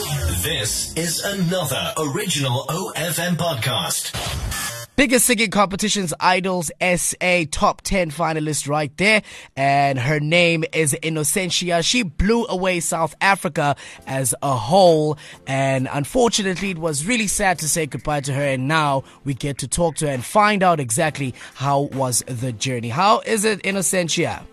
This is another original OFM podcast. Biggest singing competitions, Idols SA top 10 finalist right there. And her name is Innocentia. She blew away South Africa as a whole. And unfortunately, it was really sad to say goodbye to her. And now we get to talk to her and find out exactly how was the journey. How is it, Innocentia?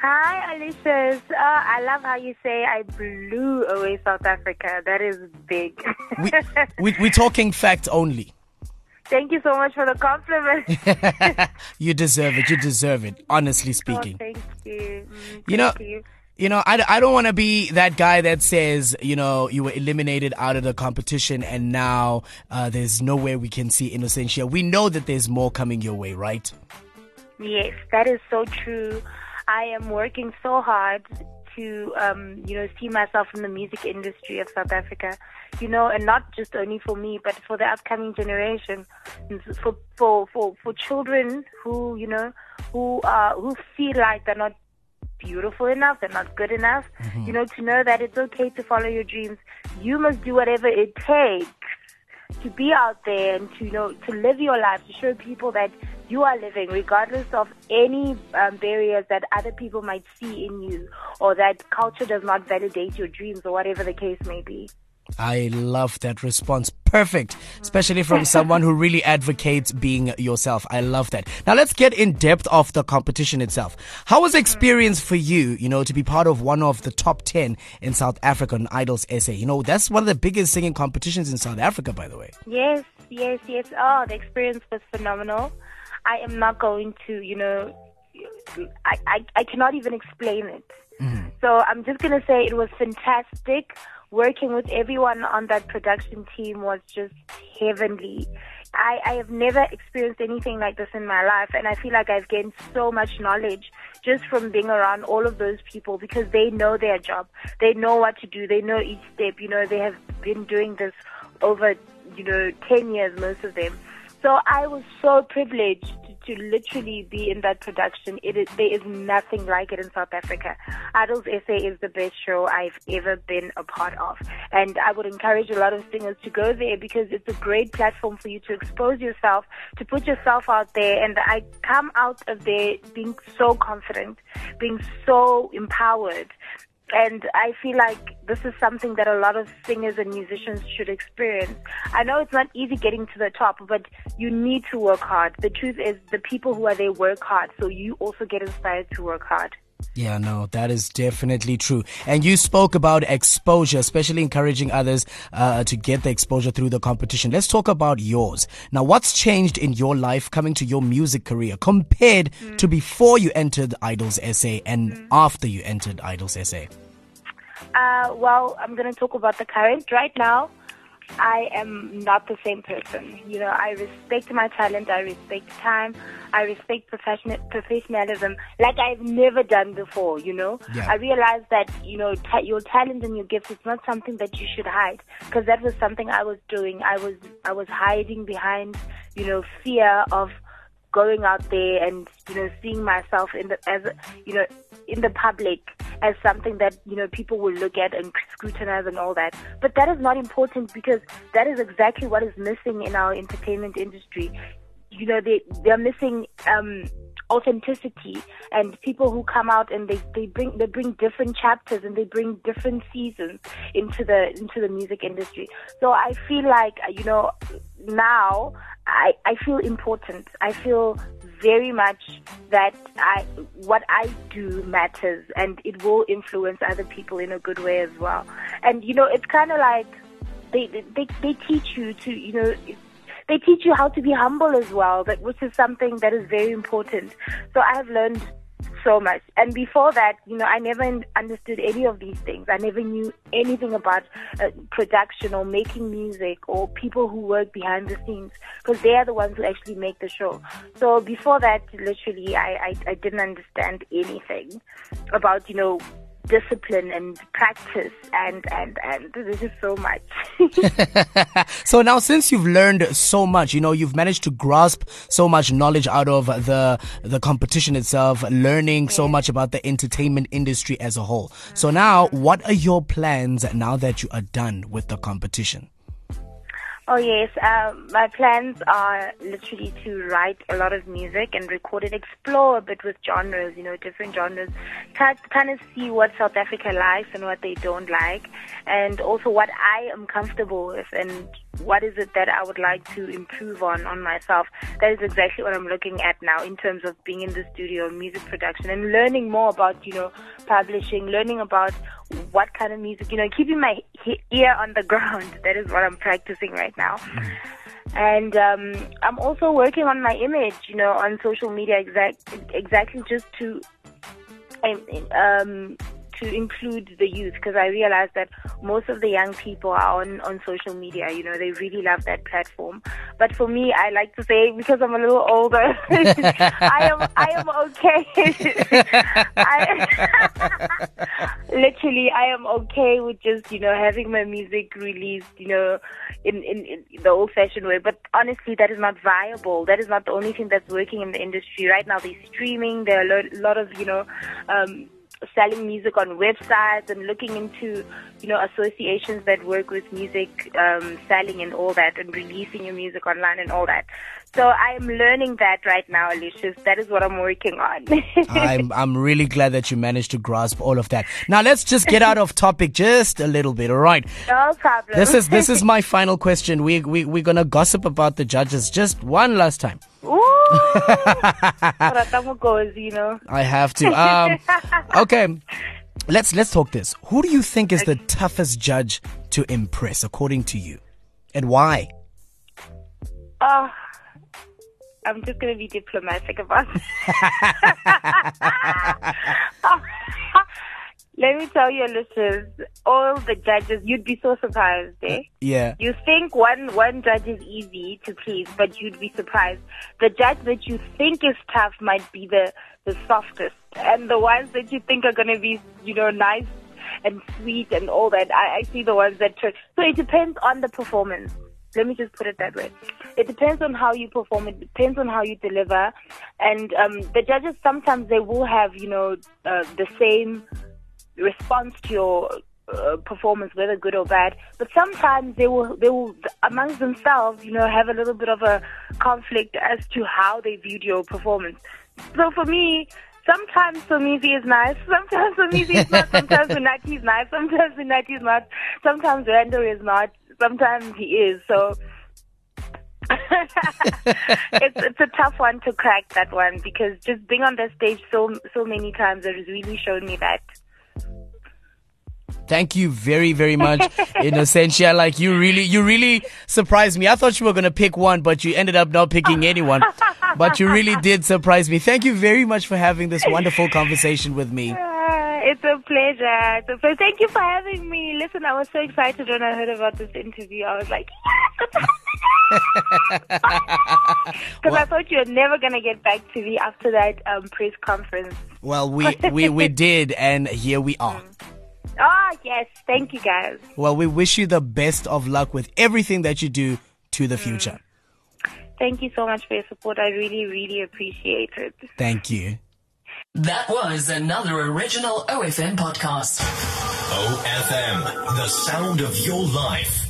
Hi, Alucius. Uh, I love how you say I blew away South Africa. That is big. we, we, we're talking fact only. Thank you so much for the compliment. you deserve it. You deserve it. Honestly speaking. Oh, thank you. Mm, you know, you. you know, I, I don't want to be that guy that says, you know, you were eliminated out of the competition and now uh, there's no way we can see Innocentia. We know that there's more coming your way, right? Yes, that is so true. I am working so hard to, um, you know, see myself in the music industry of South Africa, you know, and not just only for me, but for the upcoming generation, for for for, for children who, you know, who uh, who feel like they're not beautiful enough, they're not good enough, mm-hmm. you know, to know that it's okay to follow your dreams. You must do whatever it takes to be out there and to you know to live your life to show people that you are living regardless of any um, barriers that other people might see in you or that culture does not validate your dreams or whatever the case may be I love that response. Perfect. Especially from someone who really advocates being yourself. I love that. Now let's get in depth of the competition itself. How was the experience for you, you know, to be part of one of the top 10 in South African Idols SA? You know, that's one of the biggest singing competitions in South Africa, by the way. Yes, yes, yes. Oh, the experience was phenomenal. I am not going to, you know, I, I, I cannot even explain it. Mm-hmm. So I'm just going to say it was fantastic working with everyone on that production team was just heavenly. I, I have never experienced anything like this in my life, and I feel like I've gained so much knowledge just from being around all of those people because they know their job. They know what to do. They know each step. You know, they have been doing this over, you know, 10 years, most of them. So I was so privileged to literally be in that production. It is, there is nothing like it in South Africa. Idols SA is the best show I've ever been a part of. And I would encourage a lot of singers to go there because it's a great platform for you to expose yourself, to put yourself out there. And I come out of there being so confident, being so empowered and I feel like this is something that a lot of singers and musicians should experience. I know it's not easy getting to the top, but you need to work hard. The truth is, the people who are there work hard, so you also get inspired to work hard. Yeah, no, that is definitely true. And you spoke about exposure, especially encouraging others uh, to get the exposure through the competition. Let's talk about yours. Now, what's changed in your life coming to your music career compared mm. to before you entered Idols SA and mm. after you entered Idols SA? Uh, well, I'm going to talk about the current. Right now, I am not the same person. You know, I respect my talent, I respect time, I respect professional professionalism like I've never done before. You know, yeah. I realized that you know ta- your talent and your gifts is not something that you should hide because that was something I was doing. I was I was hiding behind you know fear of going out there and you know seeing myself in the as you know in the public as something that you know people will look at and scrutinize and all that. But that is not important because that is exactly what is missing in our entertainment industry. You know, they they're missing um, authenticity and people who come out and they, they bring they bring different chapters and they bring different seasons into the into the music industry. So I feel like you know now I, I feel important. I feel very much that I what I do matters and it will influence other people in a good way as well. And you know, it's kind of like they, they they teach you to you know they teach you how to be humble as well, that which is something that is very important. So I have learned so much. And before that, you know, I never understood any of these things. I never knew anything about uh, production or making music or people who work behind the scenes because they are the ones who actually make the show. So before that, literally, I, I, I didn't understand anything about, you know, discipline and practice and and and this is so much. so now since you've learned so much, you know, you've managed to grasp so much knowledge out of the the competition itself, learning so much about the entertainment industry as a whole. So now what are your plans now that you are done with the competition? Oh yes, um, my plans are literally to write a lot of music and record it, explore a bit with genres, you know, different genres, kind kind of see what South Africa likes and what they don't like, and also what I am comfortable with and what is it that I would like to improve on on myself. That is exactly what I'm looking at now in terms of being in the studio, music production, and learning more about you know publishing, learning about what kind of music, you know, keeping my he- ear on the ground. That is what I'm practicing right now. And um, I'm also working on my image, you know, on social media, exact, exactly just to um, to include the youth because I realize that most of the young people are on, on social media. You know, they really love that platform. But for me, I like to say because I'm a little older, I am I am okay. I, literally, I am okay with just you know having my music released. You know, in, in, in the old-fashioned way. But honestly, that is not viable. That is not the only thing that's working in the industry right now. There's streaming. There are a lot of you know. Um, selling music on websites and looking into, you know, associations that work with music um, selling and all that and releasing your music online and all that. So I am learning that right now, Lucius. That is what I'm working on. I'm I'm really glad that you managed to grasp all of that. Now let's just get out of topic just a little bit, all right? No problem. This is this is my final question. We we we're gonna gossip about the judges just one last time. Ooh, you know. I have to. Um, okay, let's let's talk this. Who do you think is the toughest judge to impress, according to you, and why? Uh, I'm just going to be diplomatic about it. Let me tell you, listeners, all the judges, you'd be so surprised, eh? Yeah. You think one one judge is easy to please, but you'd be surprised. The judge that you think is tough might be the the softest, and the ones that you think are gonna be, you know, nice and sweet and all that. I, I see the ones that turn. So it depends on the performance. Let me just put it that way. It depends on how you perform. It depends on how you deliver, and um, the judges sometimes they will have, you know, uh, the same response to your uh, performance, whether good or bad. But sometimes they will, they will, amongst themselves, you know, have a little bit of a conflict as to how they viewed your performance. So for me, sometimes Somizi is nice, sometimes Somizi is not, sometimes Unati is nice, sometimes Unati is not, sometimes Rando is not, sometimes he is. So it's it's a tough one to crack that one because just being on the stage so so many times has really shown me that Thank you very, very much, Innocentia. Like you really, you really surprised me. I thought you were gonna pick one, but you ended up not picking anyone. But you really did surprise me. Thank you very much for having this wonderful conversation with me. Uh, it's a pleasure. It's a pleasure. Thank you for having me. Listen, I was so excited when I heard about this interview. I was like, yes, because I thought you were never gonna get back to me after that um, press conference. Well, we we we did, and here we are. Oh, yes. Thank you, guys. Well, we wish you the best of luck with everything that you do to the future. Thank you so much for your support. I really, really appreciate it. Thank you. That was another original OFM podcast. OFM, the sound of your life.